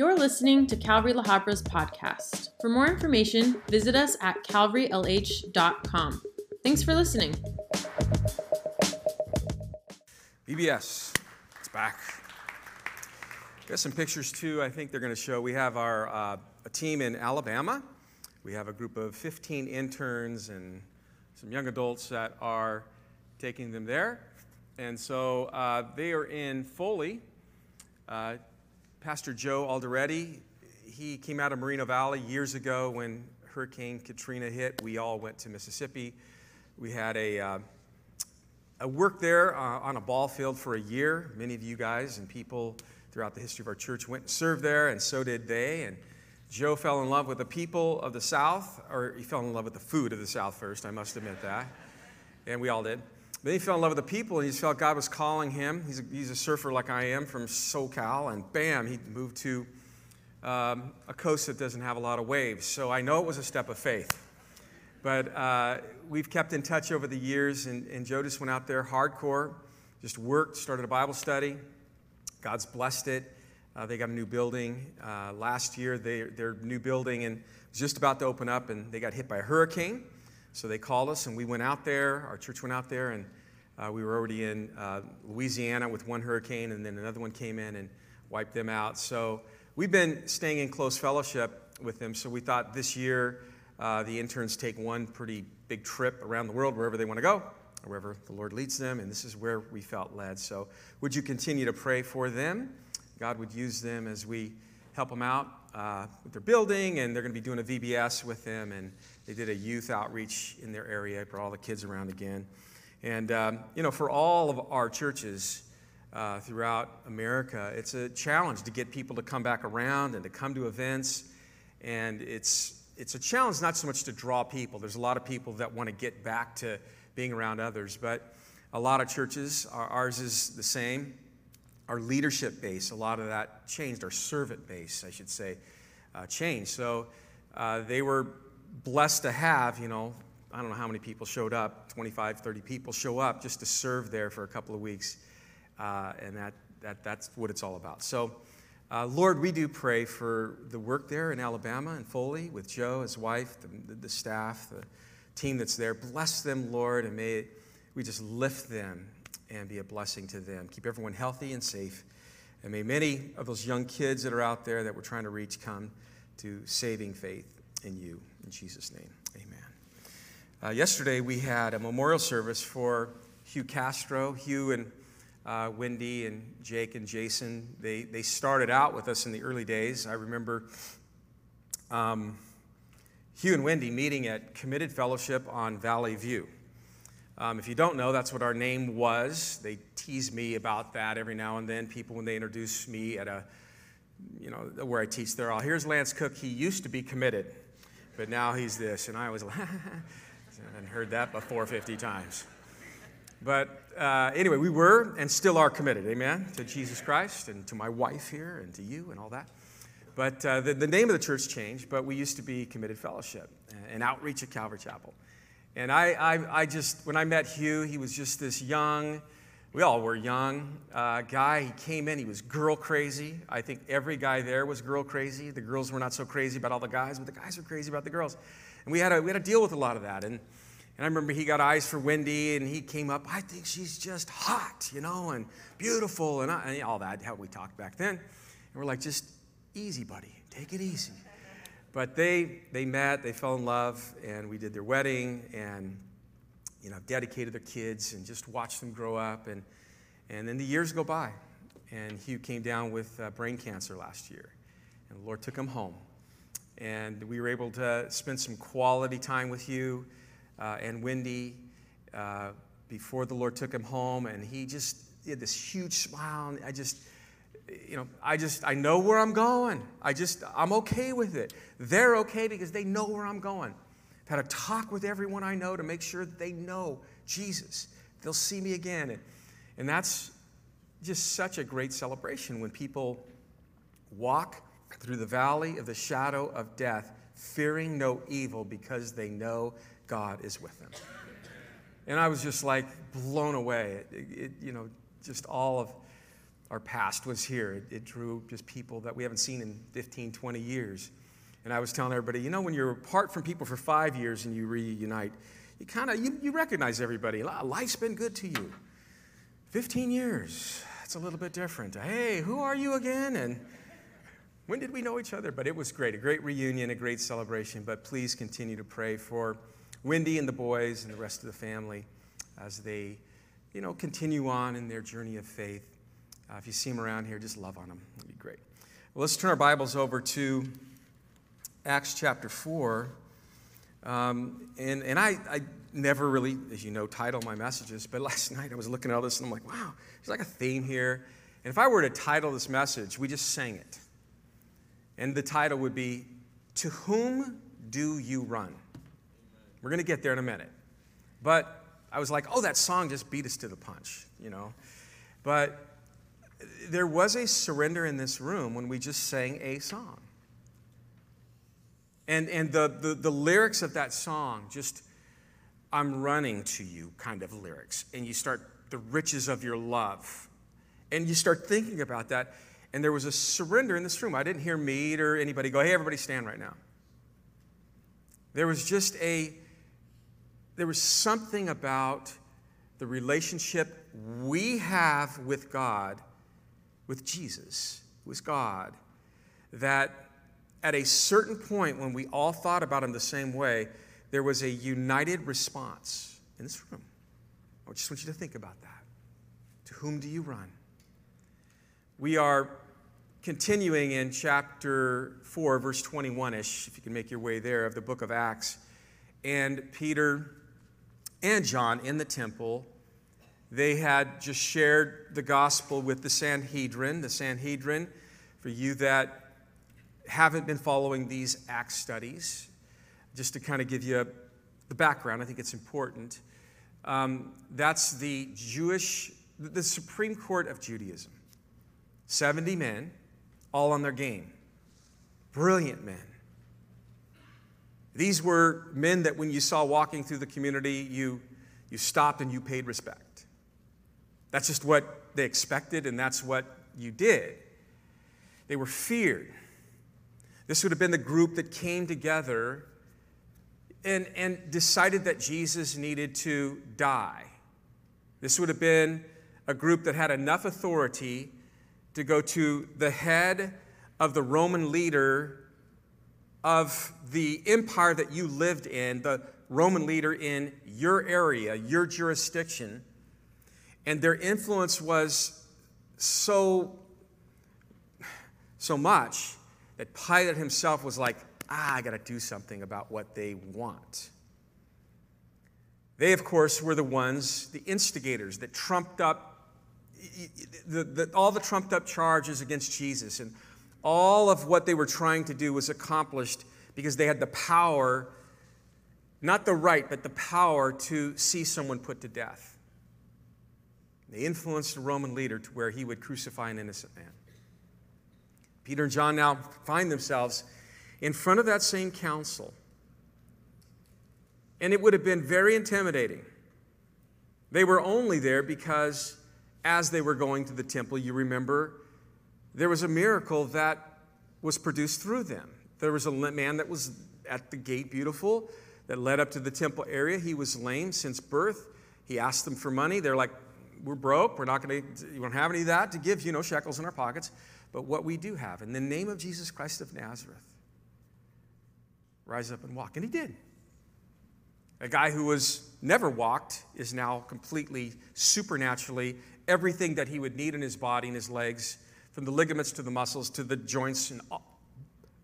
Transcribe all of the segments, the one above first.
You're listening to Calvary La Habra's podcast. For more information, visit us at calvarylh.com. Thanks for listening. VBS, it's back. Got some pictures too. I think they're going to show. We have our uh, a team in Alabama. We have a group of 15 interns and some young adults that are taking them there. And so uh, they are in Foley. Uh, Pastor Joe Alderetti, he came out of Moreno Valley years ago when Hurricane Katrina hit. We all went to Mississippi. We had a, uh, a work there uh, on a ball field for a year. Many of you guys and people throughout the history of our church went and served there, and so did they. And Joe fell in love with the people of the South, or he fell in love with the food of the South first, I must admit that. And we all did. Then he fell in love with the people, and he felt God was calling him. He's a, he's a surfer like I am from SoCal, and bam, he moved to um, a coast that doesn't have a lot of waves. So I know it was a step of faith. But uh, we've kept in touch over the years, and, and Joe just went out there hardcore, just worked, started a Bible study. God's blessed it. Uh, they got a new building. Uh, last year, they, their new building and was just about to open up, and they got hit by a hurricane. So they called us, and we went out there. Our church went out there, and uh, we were already in uh, Louisiana with one hurricane, and then another one came in and wiped them out. So we've been staying in close fellowship with them. So we thought this year uh, the interns take one pretty big trip around the world, wherever they want to go wherever the Lord leads them, and this is where we felt led. So, would you continue to pray for them? God would use them as we help them out uh, with their building, and they're going to be doing a VBS with them. And they did a youth outreach in their area, brought all the kids around again. And, um, you know, for all of our churches uh, throughout America, it's a challenge to get people to come back around and to come to events. And it's, it's a challenge not so much to draw people, there's a lot of people that want to get back to being around others. But a lot of churches, ours is the same. Our leadership base, a lot of that changed. Our servant base, I should say, uh, changed. So uh, they were blessed to have, you know, I don't know how many people showed up 25, 30 people show up just to serve there for a couple of weeks. Uh, and that, that, that's what it's all about. So, uh, Lord, we do pray for the work there in Alabama and Foley with Joe, his wife, the, the staff, the team that's there. Bless them, Lord, and may we just lift them and be a blessing to them. Keep everyone healthy and safe. And may many of those young kids that are out there that we're trying to reach come to saving faith in you. In Jesus' name. Uh, yesterday, we had a memorial service for Hugh Castro. Hugh and uh, Wendy and Jake and Jason, they, they started out with us in the early days. I remember. Um, Hugh and Wendy meeting at Committed Fellowship on Valley View. Um, if you don't know, that's what our name was. They tease me about that every now and then. People, when they introduce me at a, you know, where I teach, they're all, here's Lance Cook. He used to be committed, but now he's this. And I was like, and heard that before 50 times. But uh, anyway, we were and still are committed, amen, to Jesus Christ and to my wife here and to you and all that. But uh, the, the name of the church changed, but we used to be Committed Fellowship and outreach at Calvary Chapel. And I, I, I just, when I met Hugh, he was just this young, we all were young uh, guy. He came in, he was girl crazy. I think every guy there was girl crazy. The girls were not so crazy about all the guys, but the guys were crazy about the girls. And we had to, we had to deal with a lot of that. And, and I remember he got eyes for Wendy, and he came up, I think she's just hot, you know, and beautiful, and, I, and all that, how we talked back then. And we're like, just easy, buddy. Take it easy. But they, they met, they fell in love, and we did their wedding and, you know, dedicated their kids and just watched them grow up. And, and then the years go by, and Hugh came down with uh, brain cancer last year, and the Lord took him home. And we were able to spend some quality time with Hugh uh, and Wendy uh, before the Lord took him home, and he just he had this huge smile. And I just, you know, I just, I know where I'm going. I just, I'm okay with it. They're okay because they know where I'm going. Had a talk with everyone I know to make sure that they know Jesus. They'll see me again. And, and that's just such a great celebration when people walk through the valley of the shadow of death, fearing no evil because they know God is with them. And I was just like blown away. It, it, you know, just all of our past was here. It, it, drew just people that we haven't seen in 15, 20 years. And I was telling everybody, you know, when you're apart from people for five years and you reunite, you kind of you, you recognize everybody. Life's been good to you. 15 years, it's a little bit different. Hey, who are you again? And when did we know each other? But it was great, a great reunion, a great celebration. But please continue to pray for Wendy and the boys and the rest of the family as they, you know, continue on in their journey of faith. Uh, if you see them around here, just love on them. It'd be great. Well, let's turn our Bibles over to Acts chapter 4. Um, and and I, I never really, as you know, title my messages, but last night I was looking at all this and I'm like, wow, there's like a theme here. And if I were to title this message, we just sang it. And the title would be, To Whom Do You Run? We're going to get there in a minute. But I was like, oh, that song just beat us to the punch, you know. But there was a surrender in this room when we just sang a song. And, and the, the, the lyrics of that song, just, I'm running to you kind of lyrics. And you start, the riches of your love. And you start thinking about that. And there was a surrender in this room. I didn't hear Mead or anybody go, hey, everybody stand right now. There was just a, there was something about the relationship we have with God, with Jesus, with God, that at a certain point when we all thought about him the same way, there was a united response in this room. I just want you to think about that. To whom do you run? We are continuing in chapter 4, verse 21 ish, if you can make your way there, of the book of Acts. And Peter and John in the temple, they had just shared the gospel with the Sanhedrin. The Sanhedrin, for you that haven't been following these Acts studies, just to kind of give you the background, I think it's important. Um, that's the Jewish, the Supreme Court of Judaism. 70 men, all on their game. Brilliant men. These were men that when you saw walking through the community, you, you stopped and you paid respect. That's just what they expected, and that's what you did. They were feared. This would have been the group that came together and, and decided that Jesus needed to die. This would have been a group that had enough authority to go to the head of the Roman leader of the empire that you lived in, the Roman leader in your area, your jurisdiction. And their influence was so, so much that Pilate himself was like, ah, I got to do something about what they want. They, of course, were the ones, the instigators that trumped up the, the, all the trumped up charges against Jesus and all of what they were trying to do was accomplished because they had the power, not the right, but the power to see someone put to death. They influenced a Roman leader to where he would crucify an innocent man. Peter and John now find themselves in front of that same council. And it would have been very intimidating. They were only there because as they were going to the temple, you remember, there was a miracle that was produced through them. There was a man that was at the gate, beautiful, that led up to the temple area. He was lame since birth. He asked them for money. They're like, We're broke. We're not going to, you don't have any of that to give, you know, shekels in our pockets. But what we do have, in the name of Jesus Christ of Nazareth, rise up and walk. And he did. A guy who was never walked is now completely supernaturally everything that he would need in his body and his legs, from the ligaments to the muscles to the joints, and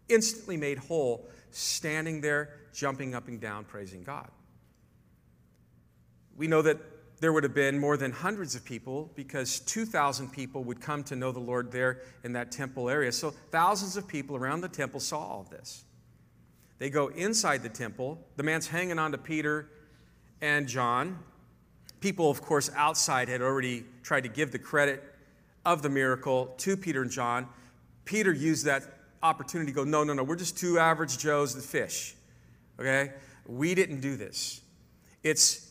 instantly made whole, standing there, jumping up and down, praising God. We know that there would have been more than hundreds of people because 2,000 people would come to know the Lord there in that temple area. So thousands of people around the temple saw all of this. They go inside the temple. The man's hanging on to Peter and John. People, of course, outside had already tried to give the credit of the miracle to Peter and John. Peter used that opportunity to go, no, no, no, we're just two average Joes that fish. Okay? We didn't do this. It's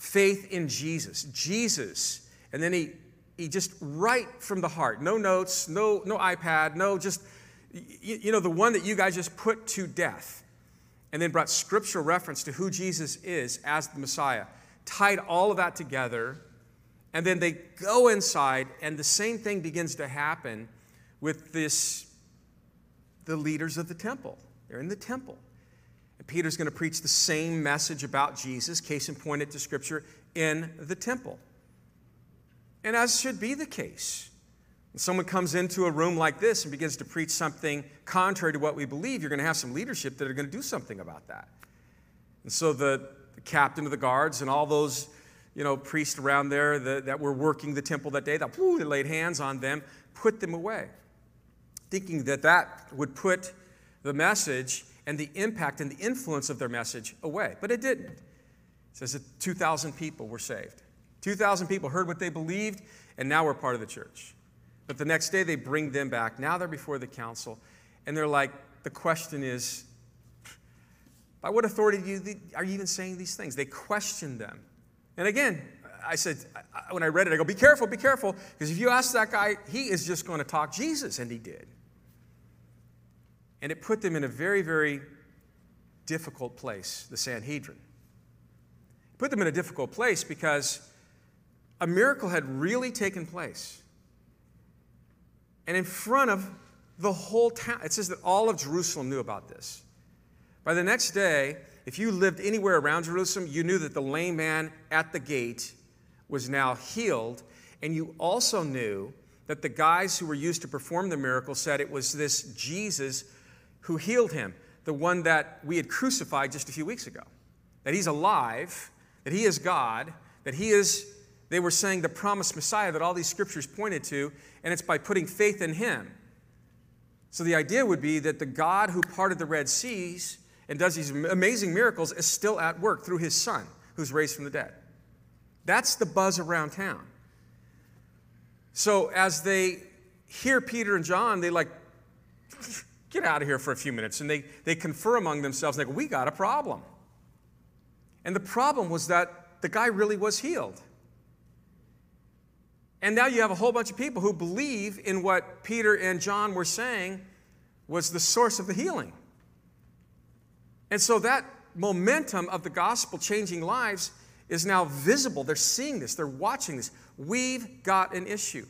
faith in Jesus. Jesus. And then he he just right from the heart, no notes, no, no iPad, no just, you, you know, the one that you guys just put to death, and then brought scriptural reference to who Jesus is as the Messiah, tied all of that together, and then they go inside, and the same thing begins to happen with this, the leaders of the temple. They're in the temple. Peter's going to preach the same message about Jesus, case in point it to Scripture, in the temple. And as should be the case. When someone comes into a room like this and begins to preach something contrary to what we believe, you're going to have some leadership that are going to do something about that. And so the, the captain of the guards and all those you know, priests around there that, that were working the temple that day, that whoo, they laid hands on them, put them away, thinking that that would put the message and the impact and the influence of their message away. But it didn't. It says that 2,000 people were saved. 2,000 people heard what they believed, and now we're part of the church. But the next day they bring them back. Now they're before the council, and they're like, the question is, by what authority are you even saying these things? They question them. And again, I said, when I read it, I go, be careful, be careful, because if you ask that guy, he is just going to talk Jesus, and he did. And it put them in a very, very difficult place, the Sanhedrin. It put them in a difficult place because a miracle had really taken place. And in front of the whole town, it says that all of Jerusalem knew about this. By the next day, if you lived anywhere around Jerusalem, you knew that the lame man at the gate was now healed. And you also knew that the guys who were used to perform the miracle said it was this Jesus who healed him, the one that we had crucified just a few weeks ago. That he's alive, that he is God, that he is, they were saying, the promised Messiah that all these scriptures pointed to, and it's by putting faith in him. So the idea would be that the God who parted the Red Seas and does these amazing miracles is still at work through his son, who's raised from the dead. That's the buzz around town. So as they hear Peter and John, they like, get out of here for a few minutes. And they, they confer among themselves, like, we got a problem. And the problem was that the guy really was healed. And now you have a whole bunch of people who believe in what Peter and John were saying was the source of the healing. And so that momentum of the gospel changing lives is now visible. They're seeing this, they're watching this. We've got an issue.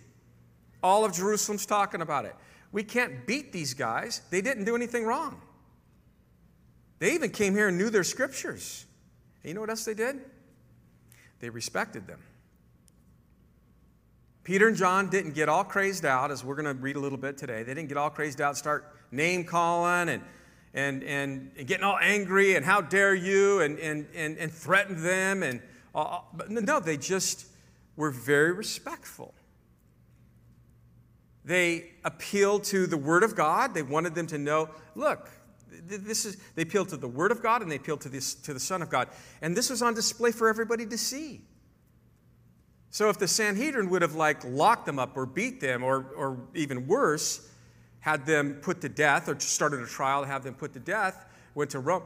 All of Jerusalem's talking about it. We can't beat these guys. They didn't do anything wrong. They even came here and knew their scriptures. And you know what else they did? They respected them. Peter and John didn't get all crazed out, as we're going to read a little bit today. They didn't get all crazed out, start name calling and, and, and, and getting all angry and how dare you and, and, and, and threaten them. And, but no, they just were very respectful. They appealed to the Word of God. They wanted them to know look, this is, they appealed to the Word of God and they appealed to, this, to the Son of God. And this was on display for everybody to see. So if the Sanhedrin would have like locked them up or beat them or, or even worse, had them put to death or started a trial to have them put to death, went to Rome,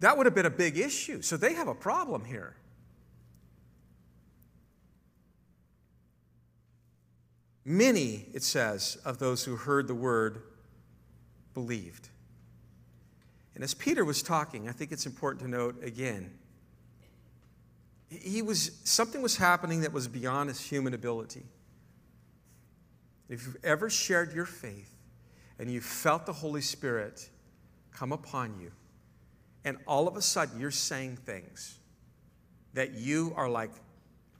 that would have been a big issue. So they have a problem here. Many, it says, of those who heard the word believed. And as Peter was talking, I think it's important to note again, he was something was happening that was beyond his human ability. If you've ever shared your faith and you felt the Holy Spirit come upon you, and all of a sudden you're saying things that you are like,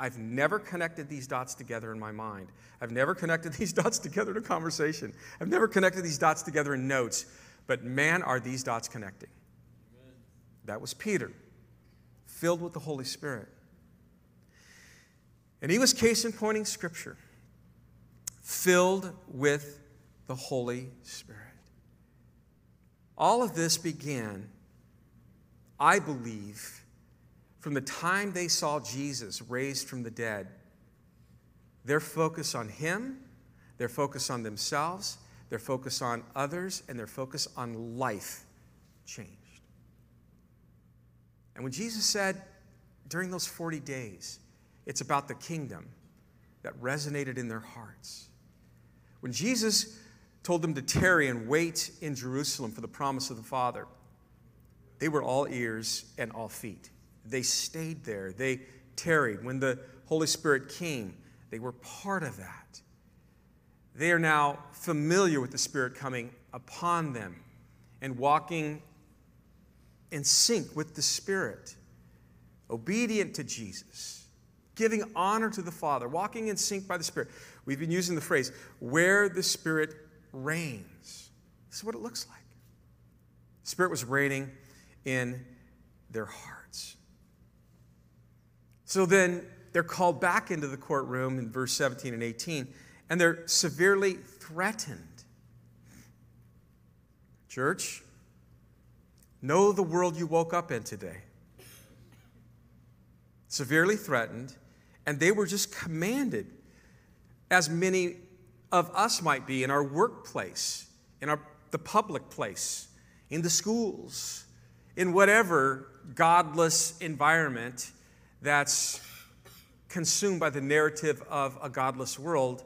I've never connected these dots together in my mind. I've never connected these dots together in a conversation. I've never connected these dots together in notes. But man, are these dots connecting. Amen. That was Peter, filled with the Holy Spirit. And he was case in pointing scripture, filled with the Holy Spirit. All of this began, I believe, from the time they saw Jesus raised from the dead, their focus on Him, their focus on themselves, their focus on others, and their focus on life changed. And when Jesus said during those 40 days, it's about the kingdom, that resonated in their hearts. When Jesus told them to tarry and wait in Jerusalem for the promise of the Father, they were all ears and all feet. They stayed there, they tarried. When the Holy Spirit came, they were part of that. They are now familiar with the Spirit coming upon them and walking in sync with the Spirit, obedient to Jesus, giving honor to the Father, walking in sync by the Spirit. We've been using the phrase, where the Spirit reigns. This is what it looks like. The Spirit was reigning in their hearts. So then they're called back into the courtroom in verse 17 and 18, and they're severely threatened. Church, know the world you woke up in today. Severely threatened, and they were just commanded, as many of us might be in our workplace, in our, the public place, in the schools, in whatever godless environment that's consumed by the narrative of a godless world,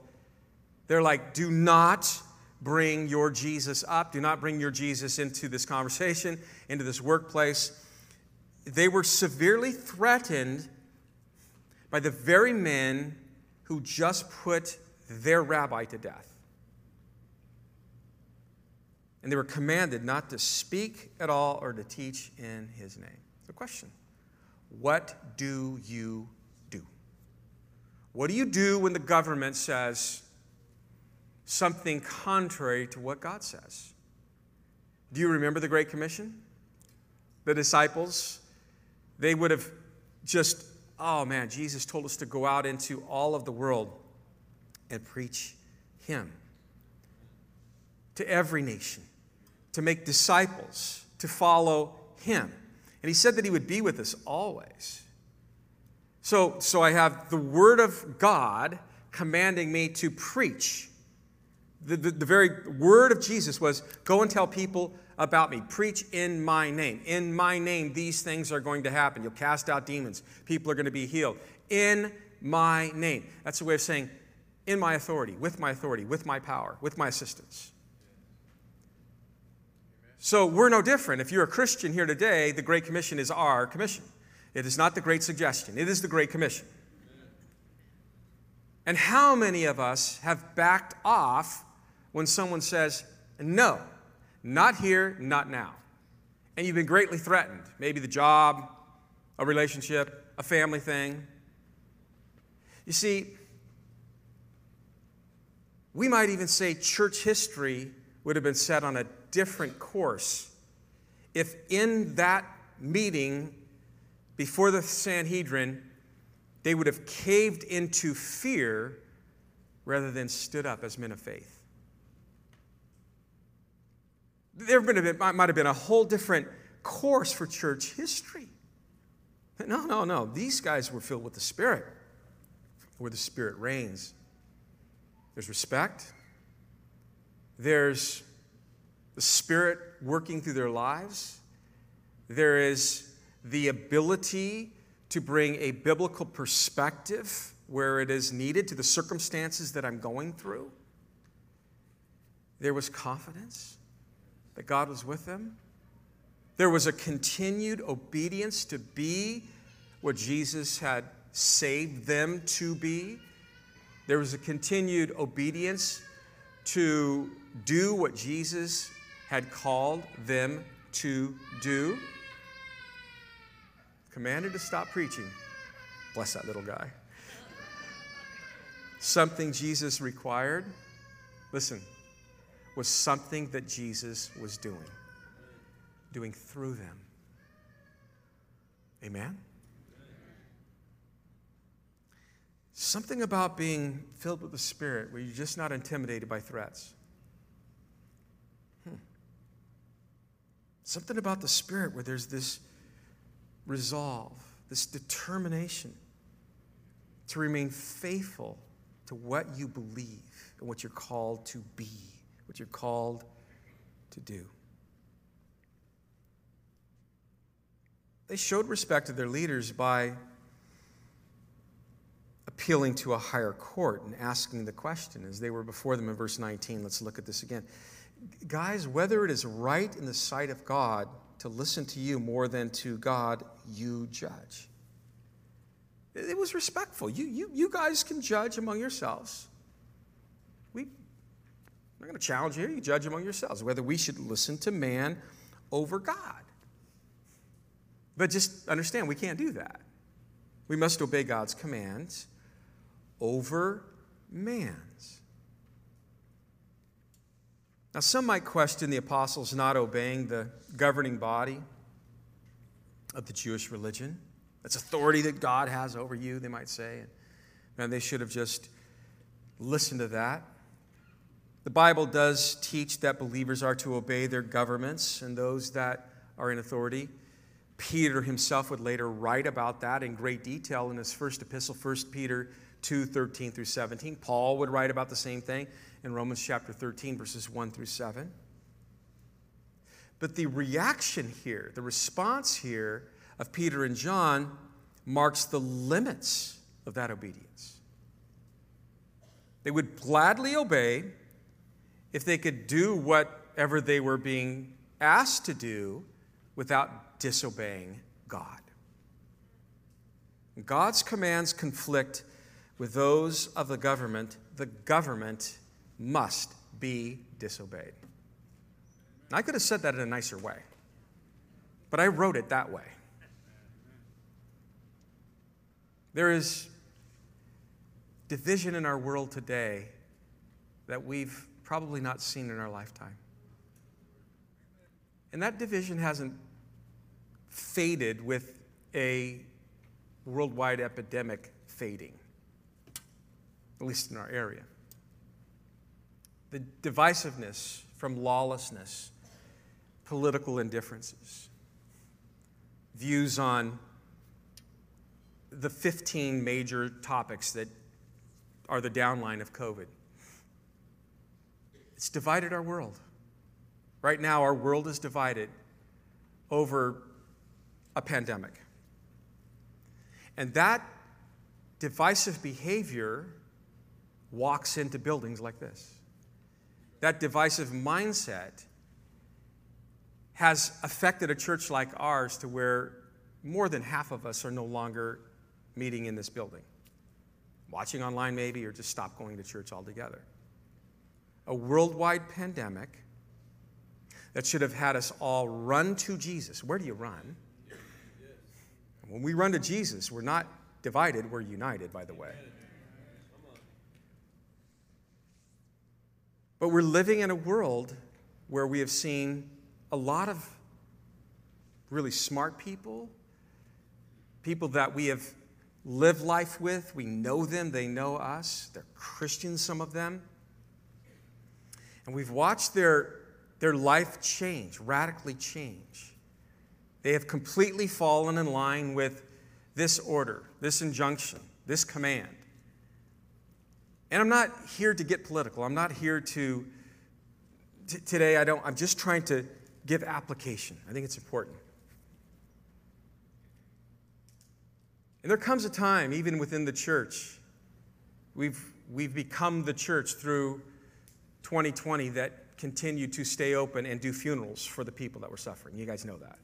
they're like, do not bring your Jesus up. Do not bring your Jesus into this conversation, into this workplace. They were severely threatened by the very men who just put their rabbi to death. And they were commanded not to speak at all or to teach in his name. The question What do you do? What do you do when the government says something contrary to what God says? Do you remember the Great Commission? The disciples, they would have just, oh man, Jesus told us to go out into all of the world and preach Him to every nation, to make disciples, to follow Him. And He said that He would be with us always. So, so I have the Word of God commanding me to preach. The, the, the, very word of Jesus was go and tell people about me. Preach in my name. In my name, these things are going to happen. You'll cast out demons. People are going to be healed. In my name. That's a way of saying in my authority, with my authority, with my power, with my assistance. So we're no different. If you're a Christian here today, the Great Commission is our commission. It is not the Great Suggestion, it is the Great Commission. And how many of us have backed off when someone says, no, not here, not now? And you've been greatly threatened. Maybe the job, a relationship, a family thing. You see, we might even say church history would have been set on a different course if in that meeting before the Sanhedrin, they would have caved into fear rather than stood up as men of faith. There might have been a whole different course for church history. No, no, no. These guys were filled with the Spirit, where the Spirit reigns. There's respect. There's the Spirit working through their lives. There is the ability to bring a biblical perspective where it is needed to the circumstances that I'm going through. There was confidence that God was with them. There was a continued obedience to be what Jesus had saved them to be. There was a continued obedience to do what Jesus had called them to do. Commanded to stop preaching. Bless that little guy. Something Jesus required, listen, was something that Jesus was doing, doing through them. Amen? Something about being filled with the Spirit where you're just not intimidated by threats. Something about the Spirit where there's this resolve, this determination to remain faithful to what you believe and what you're called to be, what you're called to do. They showed respect to their leaders by appealing to a higher court and asking the question as they were before them in verse 19. Let's look at this again. Guys, whether it is right in the sight of God to listen to you more than to God, you judge. It was respectful. You, you, you guys can judge among yourselves. We, I'm not going to challenge you. Here. You judge among yourselves whether we should listen to man over God. But just understand, we can't do that. We must obey God's commands over man's. Now, some might question the apostles not obeying the governing body of the Jewish religion. That's authority that God has over you, they might say. And they should have just listened to that. The Bible does teach that believers are to obey their governments and those that are in authority. Peter himself would later write about that in great detail in his first epistle, 1 Peter 2 13 through 17. Paul would write about the same thing in Romans chapter 13, verses 1 through 7. But the reaction here, the response here of Peter and John marks the limits of that obedience. They would gladly obey if they could do whatever they were being asked to do without disobeying God. God's commands conflict with those of the government, the government must be disobeyed. I could have said that in a nicer way, but I wrote it that way. There is division in our world today that we've probably not seen in our lifetime. And that division hasn't faded with a worldwide epidemic fading at least in our area. The divisiveness from lawlessness, political indifferences, views on the 15 major topics that are the downline of COVID. It's divided our world. Right now, our world is divided over a pandemic. And that divisive behavior walks into buildings like this. That divisive mindset has affected a church like ours to where more than half of us are no longer meeting in this building. Watching online, maybe, or just stop going to church altogether. A worldwide pandemic that should have had us all run to Jesus. Where do you run? When we run to Jesus, we're not divided, we're united, by the way. But we're living in a world where we have seen a lot of really smart people, people that we have lived life with. We know them, they know us. They're Christians, some of them. And we've watched their, their life change, radically change. They have completely fallen in line with this order, this injunction, this command. And I'm not here to get political. I'm not here to, t- today, I don't, I'm just trying to give application. I think it's important. And there comes a time, even within the church, we've, we've become the church through 2020 that continue to stay open and do funerals for the people that were suffering. You guys know that.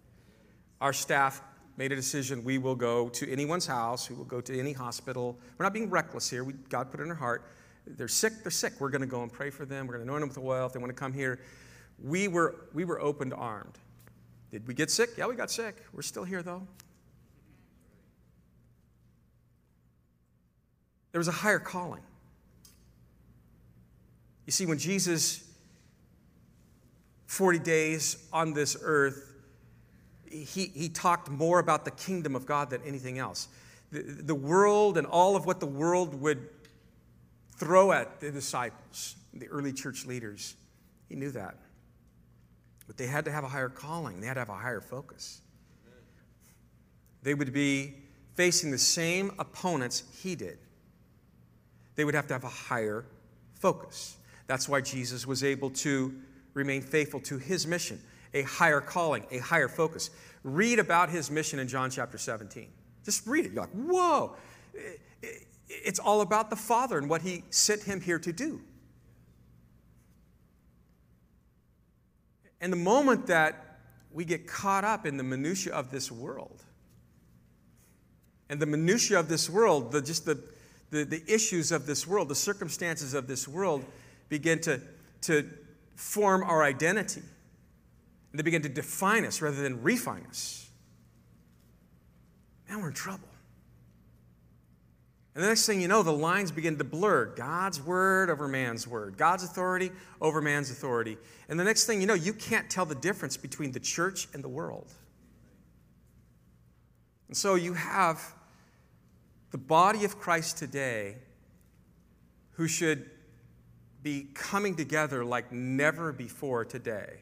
Our staff made a decision we will go to anyone's house, we will go to any hospital. We're not being reckless here. We, God put it in our heart. They're sick, they're sick. We're going to go and pray for them. We're going to anoint them with oil if they want to come here. We were, we were opened armed. Did we get sick? Yeah, we got sick. We're still here, though. There was a higher calling. You see, when Jesus, 40 days on this earth, he, he talked more about the kingdom of God than anything else. The, the world and all of what the world would throw at the disciples, the early church leaders, he knew that. But they had to have a higher calling, they had to have a higher focus. They would be facing the same opponents he did. They would have to have a higher focus. That's why Jesus was able to remain faithful to his mission a higher calling, a higher focus. Read about his mission in John chapter 17. Just read it. You're like, whoa. it's all about the Father and what He sent Him here to do. And the moment that we get caught up in the minutiae of this world, and the minutiae of this world, the, just the, the, the issues of this world, the circumstances of this world begin to, to form our identity. And they begin to define us rather than refine us. Now we're in trouble. And the next thing you know, the lines begin to blur God's word over man's word, God's authority over man's authority. And the next thing you know, you can't tell the difference between the church and the world. And so you have the body of Christ today who should be coming together like never before today,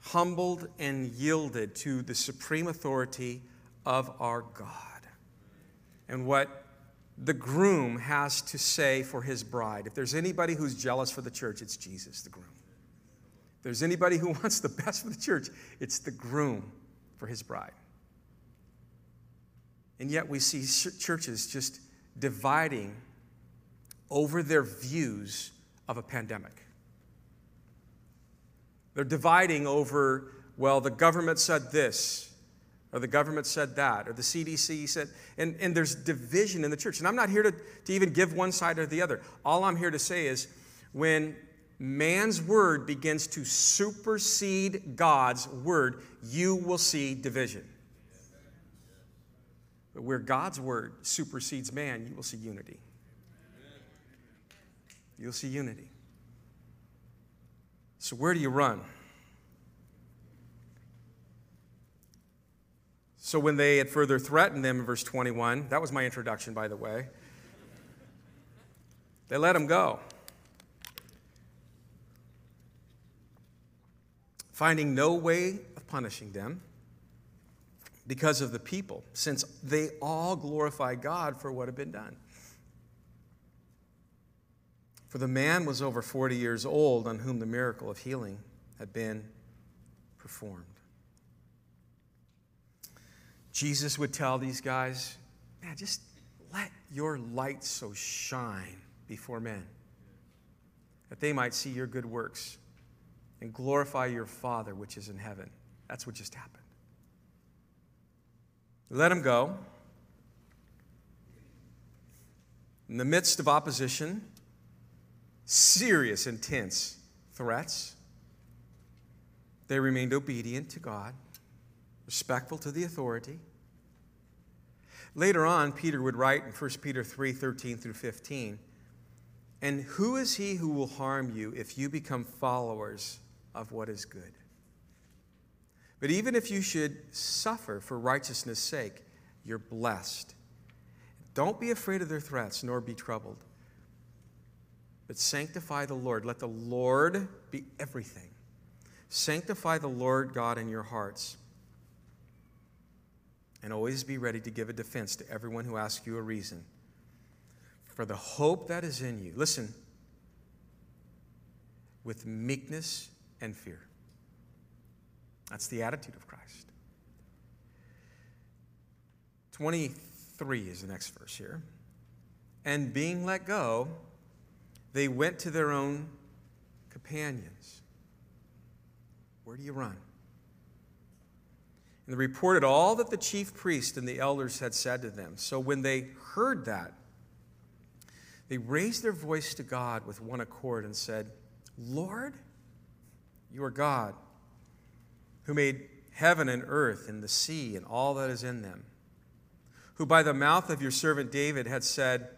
humbled and yielded to the supreme authority of our God and what the groom has to say for his bride. If there's anybody who's jealous for the church, it's Jesus, the groom. If there's anybody who wants the best for the church, it's the groom for his bride. And yet we see churches just dividing over their views of a pandemic. They're dividing over, well, the government said this, or the government said that, or the CDC said, and, and there's division in the church. And I'm not here to, to even give one side or the other. All I'm here to say is when man's word begins to supersede God's word, you will see division. But where God's word supersedes man, you will see unity. You'll see unity. So, where do you run? So when they had further threatened them in verse 21, that was my introduction, by the way, they let him go. Finding no way of punishing them because of the people, since they all glorified God for what had been done. For the man was over 40 years old on whom the miracle of healing had been performed. Jesus would tell these guys, man, just let your light so shine before men that they might see your good works and glorify your Father which is in heaven. That's what just happened. Let him go. In the midst of opposition, serious, intense threats, they remained obedient to God, respectful to the authority, Later on, Peter would write in 1 Peter 3 13 through 15, And who is he who will harm you if you become followers of what is good? But even if you should suffer for righteousness' sake, you're blessed. Don't be afraid of their threats, nor be troubled. But sanctify the Lord. Let the Lord be everything. Sanctify the Lord God in your hearts and always be ready to give a defense to everyone who asks you a reason for the hope that is in you. Listen, with meekness and fear. That's the attitude of Christ. 23 is the next verse here. And being let go, they went to their own companions. Where do you run? And they reported all that the chief priest and the elders had said to them. So when they heard that, they raised their voice to God with one accord and said, Lord, you are God, who made heaven and earth and the sea and all that is in them, who by the mouth of your servant David had said,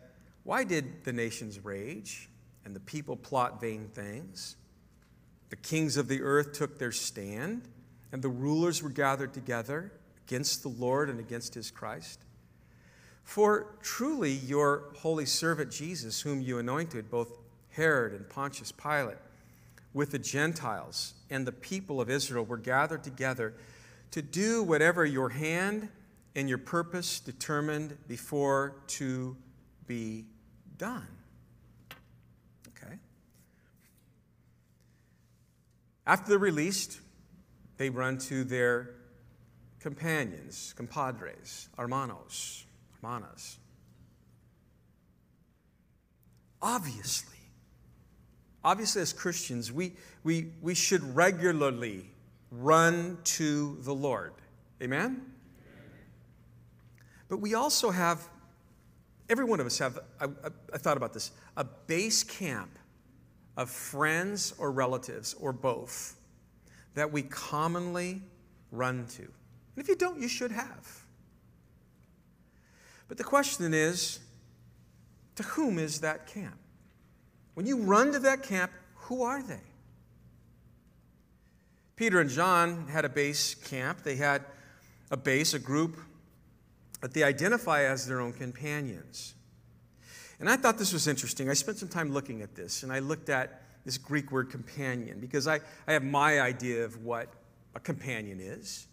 Why did the nations rage and the people plot vain things? The kings of the earth took their stand and the rulers were gathered together against the Lord and against his Christ. For truly your holy servant Jesus, whom you anointed, both Herod and Pontius Pilate, with the Gentiles and the people of Israel, were gathered together to do whatever your hand and your purpose determined before to be done. Okay. After they're released, they run to their companions, compadres, hermanos, hermanas. obviously, obviously, as Christians, we, we, we should regularly run to the Lord. Amen? But we also have, every one of us have, I, I, I thought about this, a base camp of friends or relatives or both that we commonly run to. And if you don't, you should have. But the question is to whom is that camp? When you run to that camp, who are they? Peter and John had a base camp. They had a base, a group that they identify as their own companions. And I thought this was interesting. I spent some time looking at this, and I looked at this Greek word companion because I, I have my idea of what a companion is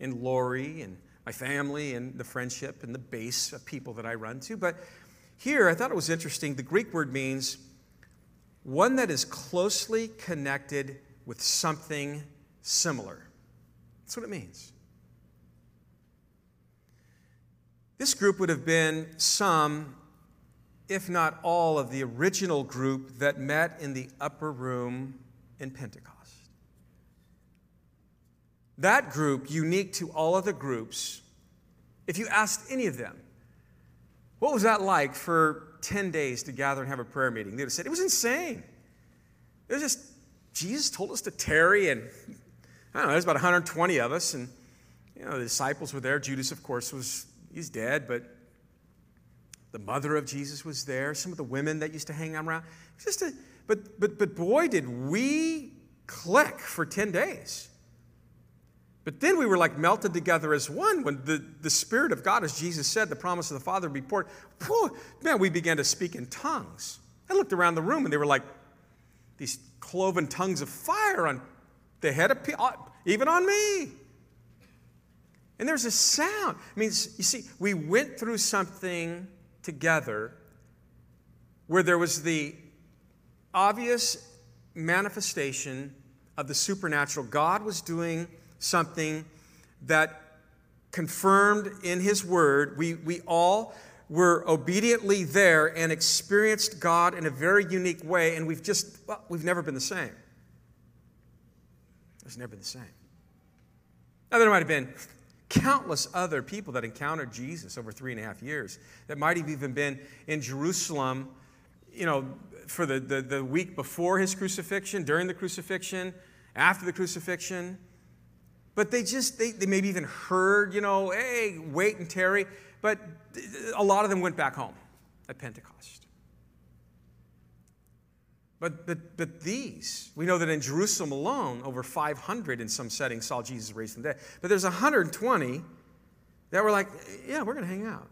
in Lori and my family and the friendship and the base of people that I run to. But here, I thought it was interesting. The Greek word means one that is closely connected with something similar. That's what it means. This group would have been some, if not all, of the original group that met in the upper room in Pentecost. That group, unique to all other groups, if you asked any of them, what was that like for 10 days to gather and have a prayer meeting? They would have said, it was insane. It was just, Jesus told us to tarry, and I don't know, there's about 120 of us, and you know, the disciples were there. Judas, of course, was he's dead, but the mother of Jesus was there. Some of the women that used to hang around. Just a, but, but, but boy, did we click for 10 days. But then we were like melted together as one when the, the Spirit of God, as Jesus said, the promise of the Father would be poured. Whew, man, we began to speak in tongues. I looked around the room and they were like these cloven tongues of fire on the head of people, uh, even on me. And there's a sound. I mean, you see, we went through something together where there was the obvious manifestation of the supernatural. God was doing something that confirmed in His Word. We, we all were obediently there and experienced God in a very unique way, and we've just, well, we've never been the same. It's never been the same. Now, there might have been countless other people that encountered Jesus over three and a half years that might have even been in Jerusalem, you know, for the, the, the week before his crucifixion, during the crucifixion, after the crucifixion. But they just, they, they maybe even heard, you know, hey, wait and tarry. But a lot of them went back home at Pentecost. But, but, but these, we know that in Jerusalem alone, over 500 in some settings saw Jesus raised from the dead. But there's 120 that were like, yeah, we're going to hang out.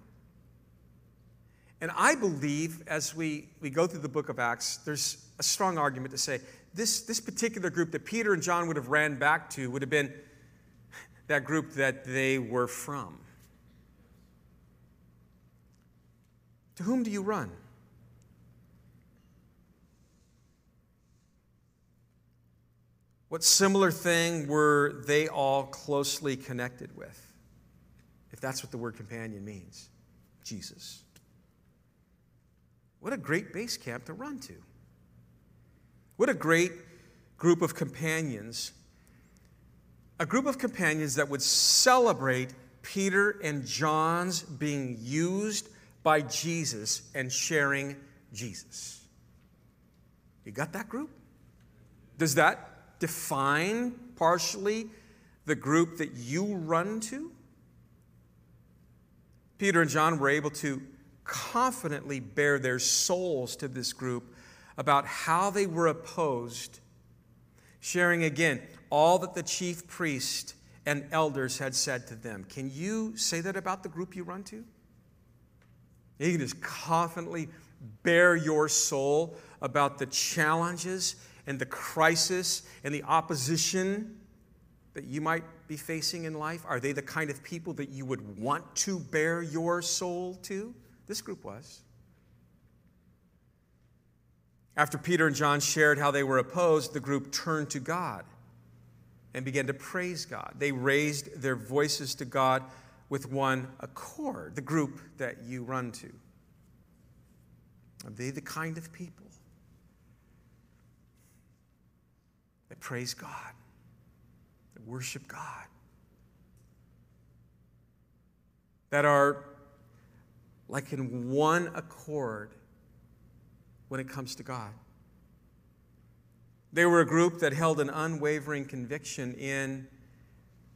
And I believe as we, we go through the book of Acts, there's a strong argument to say this, this particular group that Peter and John would have ran back to would have been that group that they were from. To whom do you run? What similar thing were they all closely connected with? If that's what the word companion means Jesus. What a great base camp to run to. What a great group of companions. A group of companions that would celebrate Peter and John's being used by Jesus and sharing Jesus. You got that group? Does that define partially the group that you run to? Peter and John were able to confidently bare their souls to this group about how they were opposed, sharing again all that the chief priest and elders had said to them. Can you say that about the group you run to? You can just confidently bare your soul about the challenges and the crisis and the opposition that you might be facing in life? Are they the kind of people that you would want to bare your soul to? This group was. After Peter and John shared how they were opposed, the group turned to God and began to praise God. They raised their voices to God with one accord, the group that you run to. Are they the kind of people that praise God, that worship God, that are like in one accord when it comes to God? They were a group that held an unwavering conviction in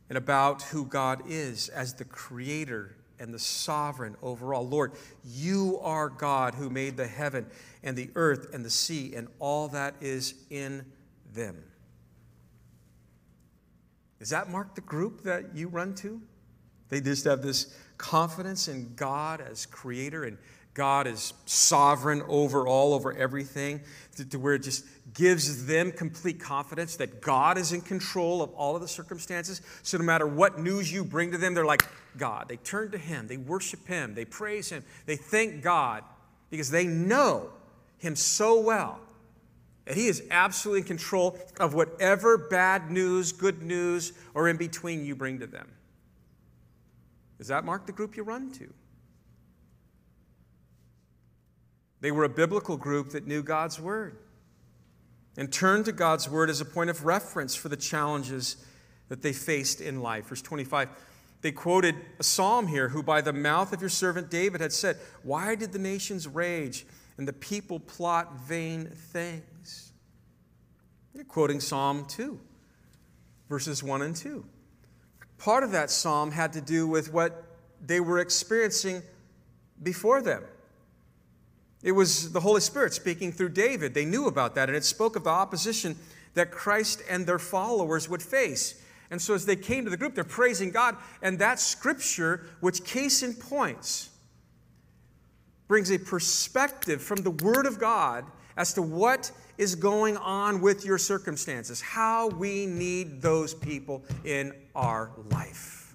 and about who God is as the creator and the sovereign over all. Lord, you are God who made the heaven and the earth and the sea and all that is in them. Does that mark the group that you run to? They just have this confidence in God as creator and God is sovereign over all, over everything, to, to, where it just gives them complete confidence that God is in control of all of the circumstances. So no matter what news you bring to them, they're like, God. They turn to Him, they worship Him, they praise Him, they thank God because they know Him so well that He is absolutely in control of whatever bad news, good news, or in between you bring to them. Does that mark the group you run to? They were a biblical group that knew God's Word and turned to God's Word as a point of reference for the challenges that they faced in life. Verse 25, they quoted a psalm here, who by the mouth of your servant David had said, Why did the nations rage and the people plot vain things? They're quoting Psalm 2, verses 1 and 2. Part of that psalm had to do with what they were experiencing before them. It was the Holy Spirit speaking through David. They knew about that, and it spoke of the opposition that Christ and their followers would face. And so, as they came to the group, they're praising God. And that scripture, which case in points, brings a perspective from the Word of God as to what is going on with your circumstances, how we need those people in our life.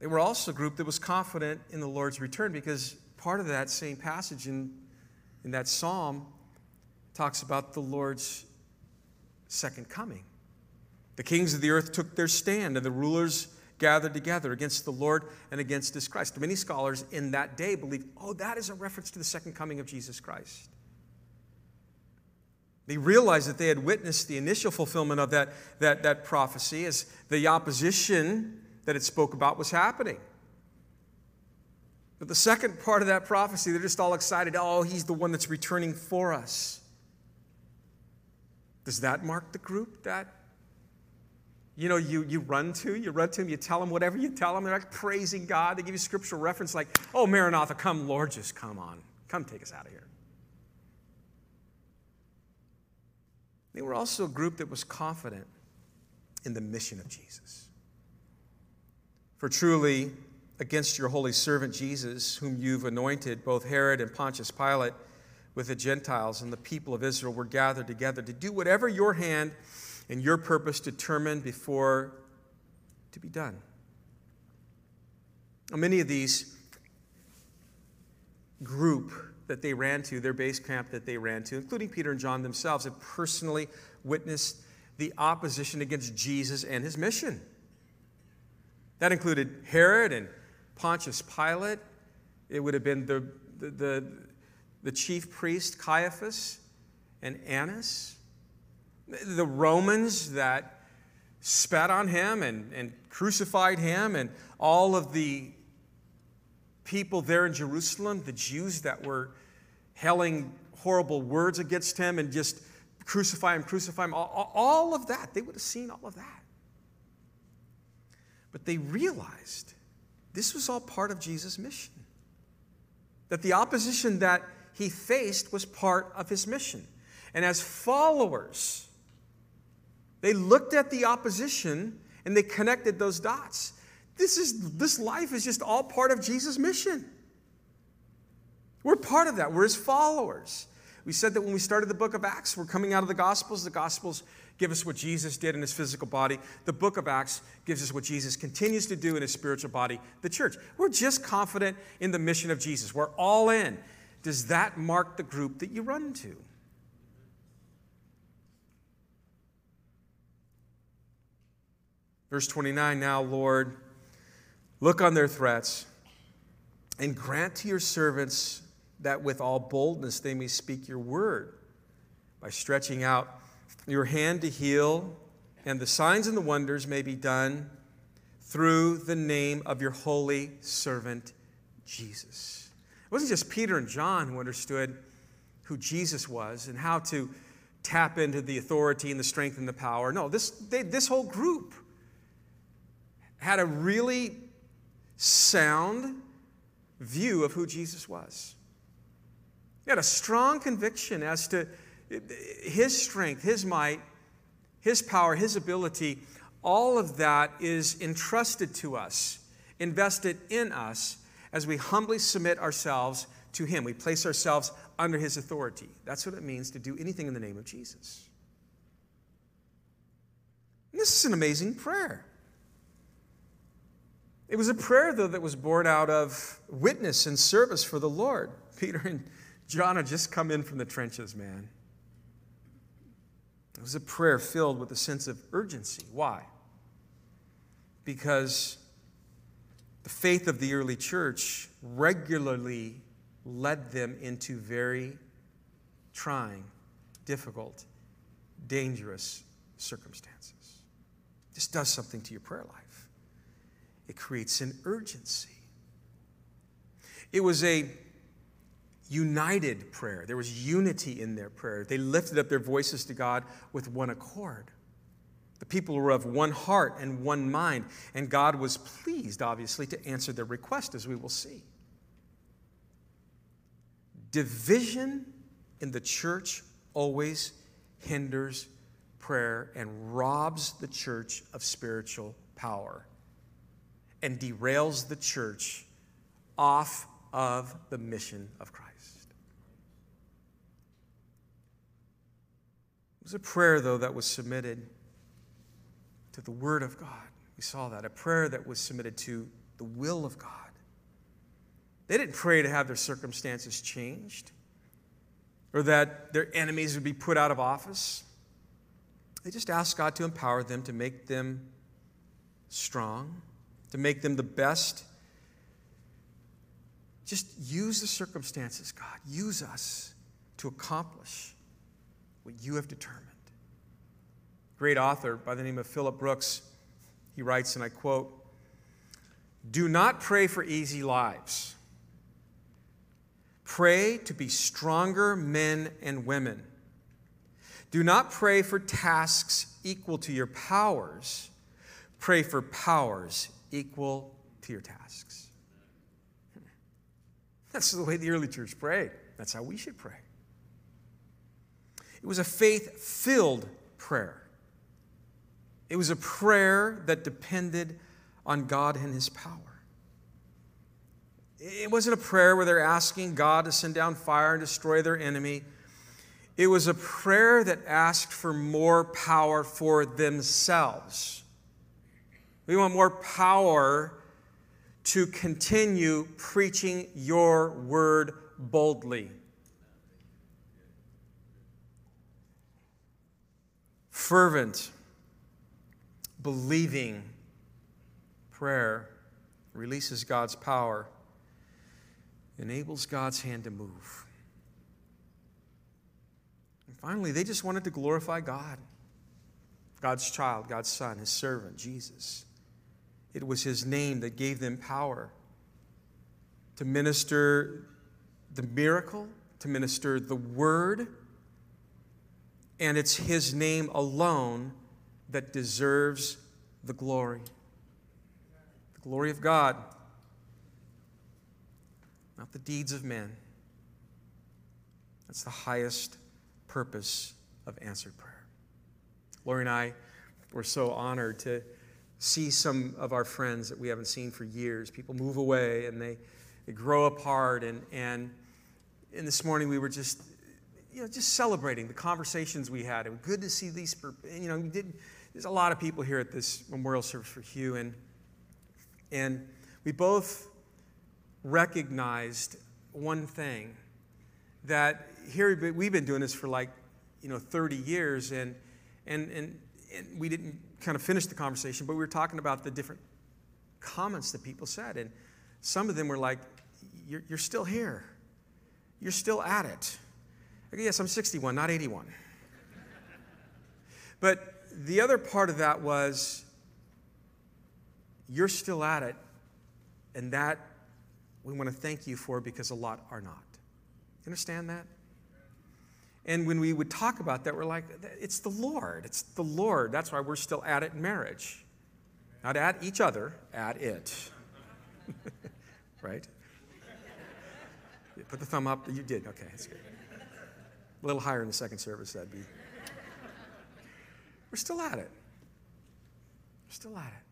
They were also a group that was confident in the Lord's return because part of that same passage in, in that psalm talks about the Lord's second coming. The kings of the earth took their stand, and the rulers gathered together against the Lord and against his Christ. Many scholars in that day believe, oh, that is a reference to the second coming of Jesus Christ. They realized that they had witnessed the initial fulfillment of that, that, that prophecy as the opposition that it spoke about was happening. But the second part of that prophecy, they're just all excited. Oh, he's the one that's returning for us. Does that mark the group that you know you, you run to? You run to them, you tell them whatever you tell them. They're like praising God. They give you scriptural reference like, oh, Maranatha, come, Lord, just come on. Come take us out of here. They were also a group that was confident in the mission of Jesus. For truly, against your holy servant Jesus, whom you've anointed, both Herod and Pontius Pilate with the Gentiles and the people of Israel were gathered together to do whatever your hand and your purpose determined before to be done. Now, many of these group that they ran to, their base camp that they ran to, including Peter and John themselves, had personally witnessed the opposition against Jesus and his mission. That included Herod and Pontius Pilate. It would have been the, the, the, the chief priest Caiaphas and Annas. The Romans that spat on him and, and crucified him, and all of the people there in Jerusalem, the Jews that were hailing horrible words against him and just crucify him, crucify him, all, all of that. They would have seen all of that. But they realized this was all part of Jesus' mission. That the opposition that he faced was part of his mission. And as followers, they looked at the opposition and they connected those dots. This, is, this life is just all part of Jesus' mission. We're part of that. We're his followers. We said that when we started the book of Acts, we're coming out of the Gospels. The Gospels give us what Jesus did in his physical body. The book of Acts gives us what Jesus continues to do in his spiritual body, the church. We're just confident in the mission of Jesus. We're all in. Does that mark the group that you run to? Verse 29 Now, Lord, look on their threats and grant to your servants that with all boldness they may speak your word by stretching out your hand to heal, and the signs and the wonders may be done through the name of your holy servant Jesus. It wasn't just Peter and John who understood who Jesus was and how to tap into the authority and the strength and the power. No, this, they, this whole group had a really sound view of who Jesus was. He had a strong conviction as to his strength, his might, his power, his ability. All of that is entrusted to us, invested in us as we humbly submit ourselves to him. We place ourselves under his authority. That's what it means to do anything in the name of Jesus. And this is an amazing prayer. It was a prayer, though, that was born out of witness and service for the Lord. Peter and John had just come in from the trenches, man. It was a prayer filled with a sense of urgency. Why? Because the faith of the early church regularly led them into very trying, difficult, dangerous circumstances. This does something to your prayer life it creates an urgency. It was a united prayer. There was unity in their prayer. They lifted up their voices to God with one accord. The people were of one heart and one mind, and God was pleased, obviously, to answer their request, as we will see. Division in the church always hinders prayer and robs the church of spiritual power and derails the church off of the mission of Christ. It was a prayer, though, that was submitted to the Word of God. We saw that. A prayer that was submitted to the will of God. They didn't pray to have their circumstances changed or that their enemies would be put out of office. They just asked God to empower them, to make them strong, to make them the best. Just use the circumstances, God. Use us to accomplish what you have determined. Great author by the name of Philip Brooks, he writes, and I quote Do not pray for easy lives. Pray to be stronger men and women. Do not pray for tasks equal to your powers. Pray for powers equal to your tasks. That's the way the early church prayed. That's how we should pray. It was a faith filled prayer. It was a prayer that depended on God and His power. It wasn't a prayer where they're asking God to send down fire and destroy their enemy. It was a prayer that asked for more power for themselves. We want more power to continue preaching your word boldly. Fervent, believing prayer releases God's power, enables God's hand to move. And finally, they just wanted to glorify God. God's child, God's son, his servant, Jesus. It was his name that gave them power to minister the miracle, to minister the word. And it's his name alone that deserves the glory. The glory of God, not the deeds of men. That's the highest purpose of answered prayer. Lori and I were so honored to see some of our friends that we haven't seen for years. People move away and they, they grow apart. And, and, and this morning we were just, you know, just celebrating the conversations we had. It was good to see these, you know, did, there's a lot of people here at this memorial service for Hugh. And, and we both recognized one thing that here we've been doing this for like, you know, 30 years. And, and, and and we didn't kind of finish the conversation, but we were talking about the different comments that people said. And some of them were like, You're, you're still here. You're still at it. Go, yes, I'm 61, not 81. but the other part of that was, You're still at it. And that we want to thank you for because a lot are not. You understand that? And when we would talk about that, we're like, it's the Lord. It's the Lord. That's why we're still at it in marriage. Not at each other, at it. right? Put the thumb up. You did. Okay, that's good. A little higher in the second service, that'd be. We're still at it. We're still at it.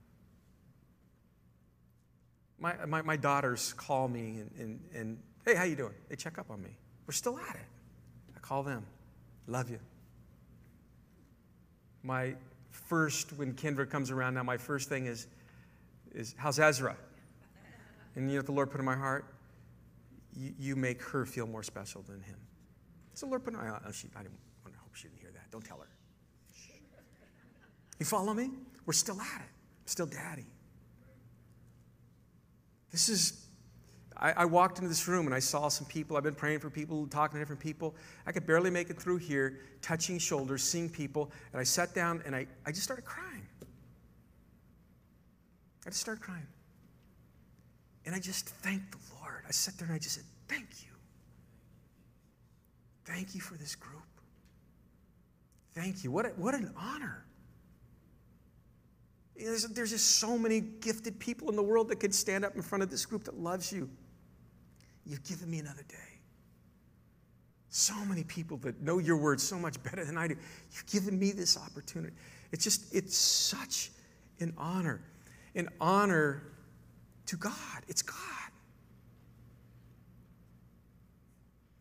My, my, my daughters call me and, and, and, hey, how you doing? They check up on me. We're still at it. Call them. Love you. My first, when Kendra comes around now, my first thing is, is how's Ezra? And you know what the Lord put in my heart? You, you make her feel more special than him. So the Lord put in my heart. Oh, she, I, didn't, I hope she didn't hear that. Don't tell her. You follow me? We're still at it. still daddy. This is, I, I, walked into this room and I saw some people. I've been praying for people, talking to different people. I could barely make it through here, touching shoulders, seeing people. And I sat down and I, I just started crying. I just started crying. And I just thanked the Lord. I sat there and I just said, Thank you. Thank you for this group. Thank you. What, a, what an honor. There's, there's just so many gifted people in the world that could stand up in front of this group that loves you. You've given me another day. So many people that know your word so much better than I do. You've given me this opportunity. It's just, it's such an honor. An honor to God. It's God.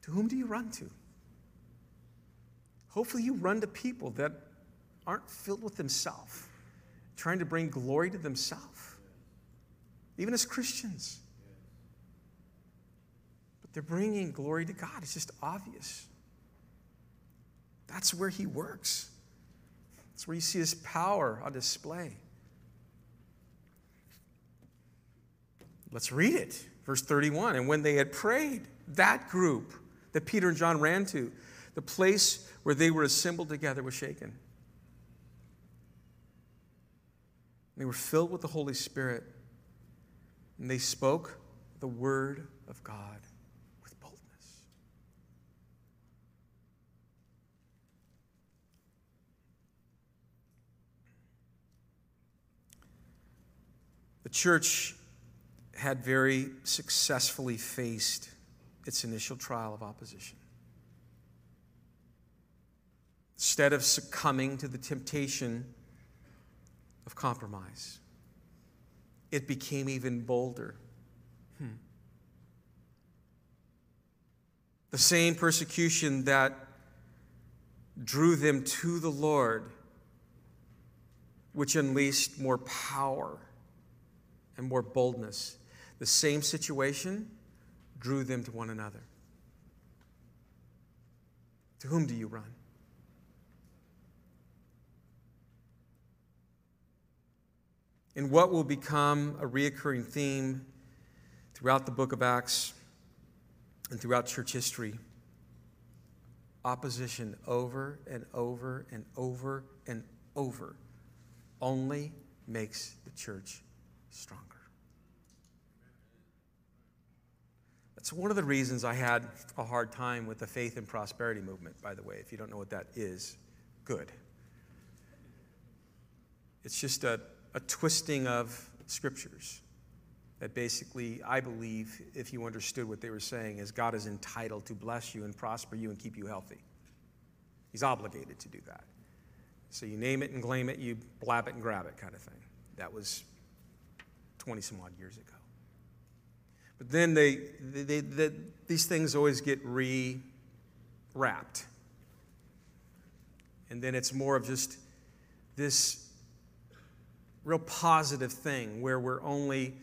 To whom do you run to? Hopefully, you run to people that aren't filled with themselves trying to bring glory to themselves, even as Christians. They're bringing glory to God. It's just obvious. That's where He works, that's where you see His power on display. Let's read it. Verse 31 And when they had prayed, that group that Peter and John ran to, the place where they were assembled together was shaken. They were filled with the Holy Spirit, and they spoke the word of God with boldness. The church had very successfully faced its initial trial of opposition. Instead of succumbing to the temptation of compromise. It became even bolder. Hmm. The same persecution that drew them to the Lord, which unleashed more power and more boldness, the same situation drew them to one another. To whom do you run? in what will become a reoccurring theme throughout the book of Acts and throughout church history opposition over and over and over and over only makes the church stronger. That's one of the reasons I had a hard time with the faith and prosperity movement, by the way. If you don't know what that is, good. It's just a a twisting of scriptures that basically, I believe, if you understood what they were saying, is God is entitled to bless you and prosper you and keep you healthy. He's obligated to do that. So you name it and claim it, you blab it and grab it kind of thing. That was 20 some odd years ago. But then they, they, they, they these things always get re wrapped. And then it's more of just this real positive thing where we're only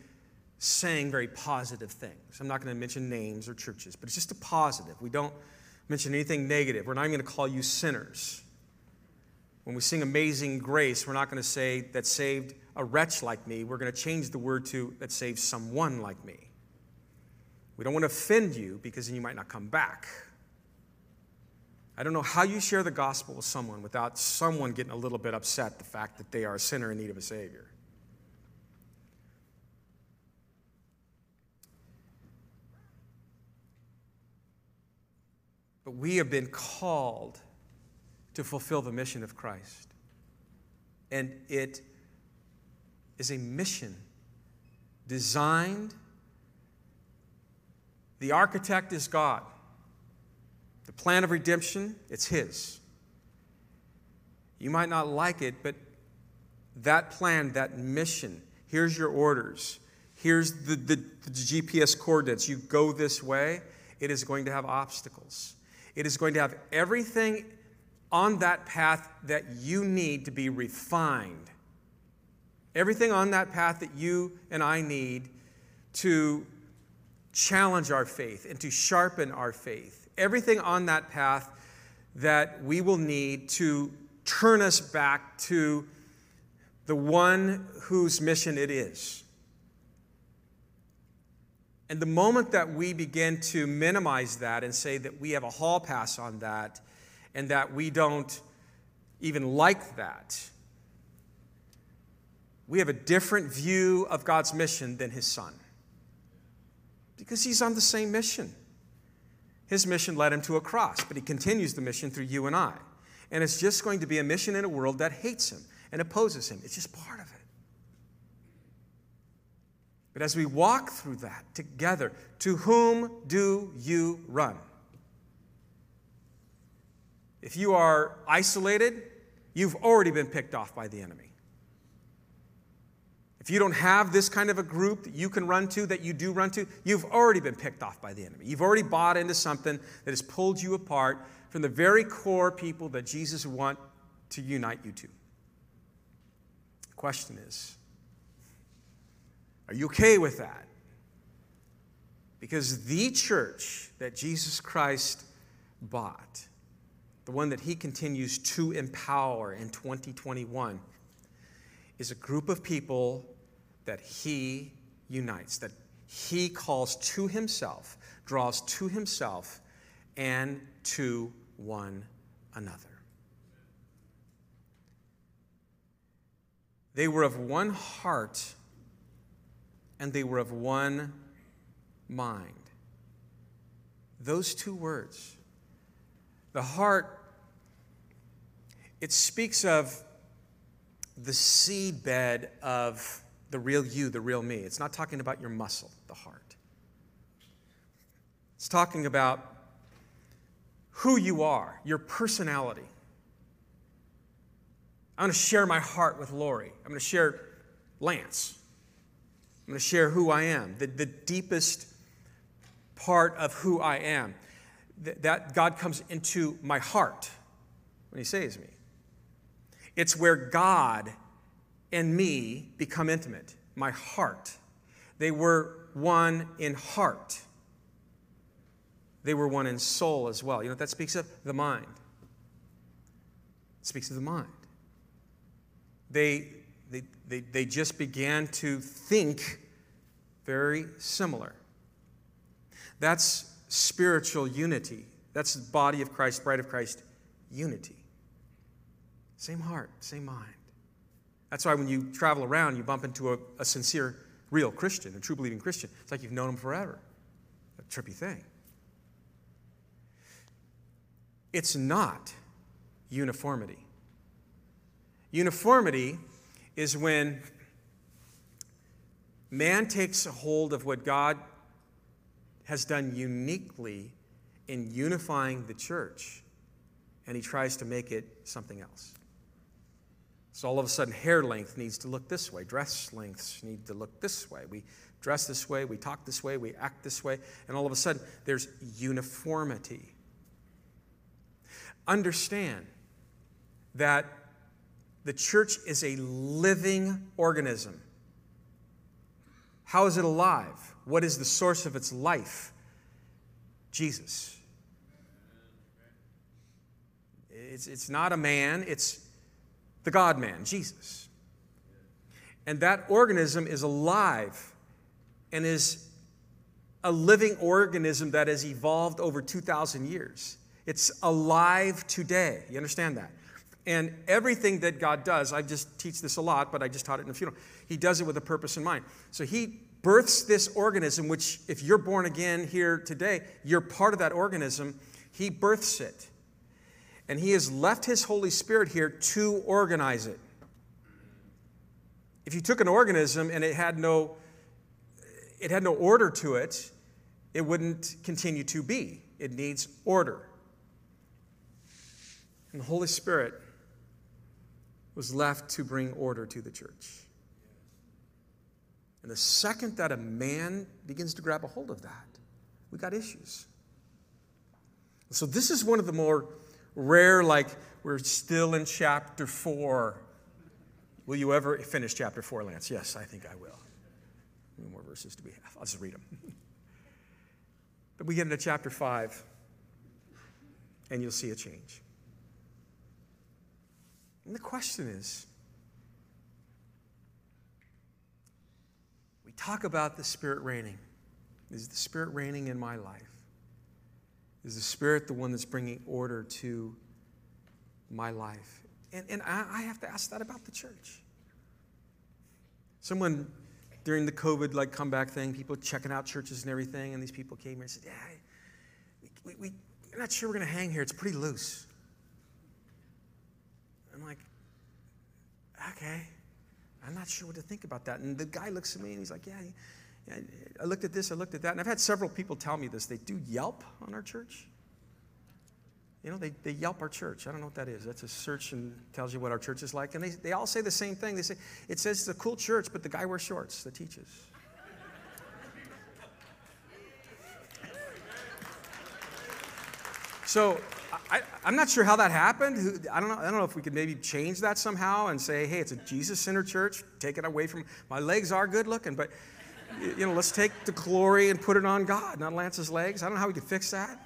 saying very positive things. I'm not going to mention names or churches, but it's just a positive. We don't mention anything negative. We're not even going to call you sinners. When we sing Amazing Grace, we're not going to say that saved a wretch like me. We're going to change the word to that saves someone like me. We don't want to offend you because then you might not come back. I don't know how you share the gospel with someone without someone getting a little bit upset the fact that they are a sinner in need of a Savior. But we have been called to fulfill the mission of Christ. And it is a mission designed. The architect is God. The plan of redemption, it's His. You might not like it, but that plan, that mission, here's your orders. Here's the, the, the GPS coordinates. You go this way, it is going to have obstacles. It is going to have everything on that path that you need to be refined. Everything on that path that you and I need to challenge our faith and to sharpen our faith. Everything on that path that we will need to turn us back to the one whose mission it is. And the moment that we begin to minimize that and say that we have a hall pass on that and that we don't even like that, we have a different view of God's mission than his son. Because he's on the same mission. His mission led him to a cross, but he continues the mission through you and I. And it's just going to be a mission in a world that hates him and opposes him. It's just part of it. But as we walk through that together, to whom do you run? If you are isolated, you've already been picked off by the enemy. If you don't have this kind of a group that you can run to, that you do run to, you've already been picked off by the enemy. You've already bought into something that has pulled you apart from the very core people that Jesus would want to unite you to. The question is are you okay with that? Because the church that Jesus Christ bought, the one that he continues to empower in 2021, is a group of people that he unites, that he calls to himself, draws to himself, and to one another. They were of one heart and they were of one mind. Those two words. The heart, it speaks of the seedbed of the real you, the real me. It's not talking about your muscle, the heart. It's talking about who you are, your personality. I'm going to share my heart with Lori. I'm going to share Lance. I'm going to share who I am, the, the deepest part of who I am. That, God comes into my heart when He saves me. It's where God and me become intimate, my heart. They were one in heart. They were one in soul as well. You know what that speaks of? The mind. It speaks of the mind. They they, they, they just began to think very similar. That's spiritual unity. That's the body of Christ, bride of Christ, unity. Same heart, same mind. That's why when you travel around, you bump into a, a sincere, real Christian, a true believing Christian. It's like you've known them forever. A trippy thing. It's not uniformity. Uniformity is when man takes a hold of what God has done uniquely in unifying the church and he tries to make it something else. So all of a sudden, hair length needs to look this way, dress lengths need to look this way. We dress this way, we talk this way, we act this way, and all of a sudden, there's uniformity. Understand that the church is a living organism. How is it alive? What is the source of its life? Jesus. It's, it's not a man, it's the God man, Jesus. And that organism is alive and is a living organism that has evolved over 2,000 years. It's alive today. You understand that? And everything that God does, I just teach this a lot, but I just taught it in a funeral. He does it with a purpose in mind. So he births this organism, which, if you're born again here today, you're part of that organism. He births it. And he has left his Holy Spirit here to organize it. If you took an organism and it had no it had no order to it, it wouldn't continue to be. It needs order. And the Holy Spirit was left to bring order to the church. And the second that a man begins to grab a hold of that, we got issues. So, this is one of the more rare, like, we're still in chapter four. Will you ever finish chapter four, Lance? Yes, I think I will. How many more verses do we have? I'll just read them. but we get into chapter five, and you'll see a change. And the question is we talk about the Spirit reigning. Is the Spirit reigning in my life? Is the Spirit the one that's bringing order to my life? And, and I, I have to ask that about the church. Someone during the COVID like comeback thing, people checking out churches and everything, and these people came here and said, Yeah, we, we, we're not sure we're going to hang here. It's pretty loose. I'm like, okay, I'm not sure what to think about that. And the guy looks at me and he's like, yeah, I looked at this, I looked at that. And I've had several people tell me this. They do Yelp on our church. You know, they, they Yelp our church. I don't know what that is. That's a search and tells you what our church is like. And they, they all say the same thing. They say, it says it's a cool church, but the guy wears shorts that teaches. So I, am not sure how that happened. I don't, know, I don't know if we could maybe change that somehow and say, hey, it's a Jesus centered church. Take it away from my legs are good looking, but you know, let's take the glory and put it on God, not Lance's legs. I don't know how we could fix that.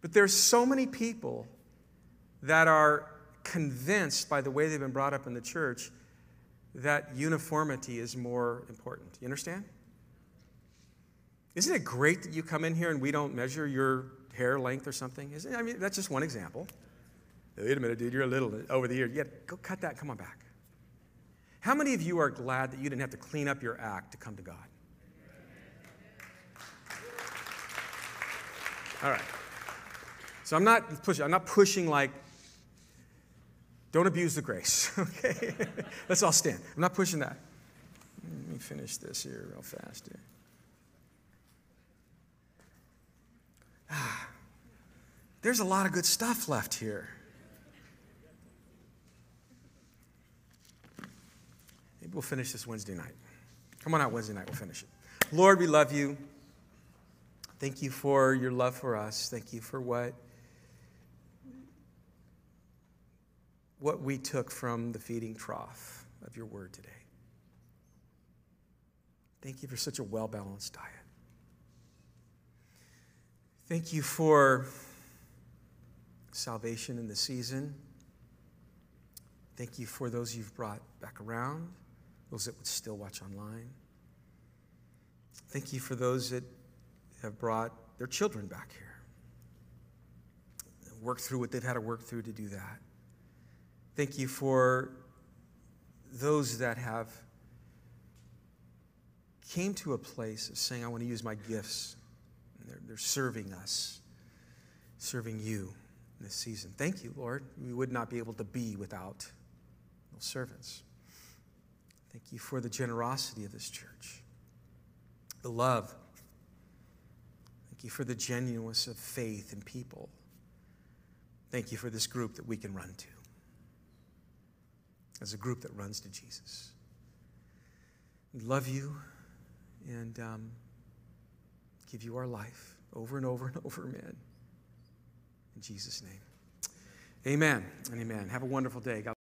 But there's so many people that are convinced by the way they've been brought up in the church that uniformity is more important. You understand? Isn't it great that you come in here and we don't measure your hair length or something? Isn't? I mean, that's just one example. Wait a minute, dude, you're a little over the ear. Yeah, go cut that. Come on back. How many of you are glad that you didn't have to clean up your act to come to God? All right. So I'm not pushing, I'm not pushing like, don't abuse the grace, okay? Let's all stand. I'm not pushing that. Let me finish this here real fast. Here. There's a lot of good stuff left here. Maybe we'll finish this Wednesday night. Come on out Wednesday night, we'll finish it. Lord, we love you. Thank you for your love for us. Thank you for what, what we took from the feeding trough of your word today. Thank you for such a well balanced diet. Thank you for salvation in the season. Thank you for those you've brought back around, those that would still watch online. Thank you for those that have brought their children back here, work through what they've had to work through to do that. Thank you for those that have came to a place of saying, I want to use my gifts they're, they're serving us, serving you in this season. Thank you, Lord. We would not be able to be without those servants. Thank you for the generosity of this church, the love. Thank you for the genuineness of faith in people. Thank you for this group that we can run to as a group that runs to Jesus. We love you and. Um, give you our life over and over and over, man. In Jesus' name. Amen and amen. Have a wonderful day. God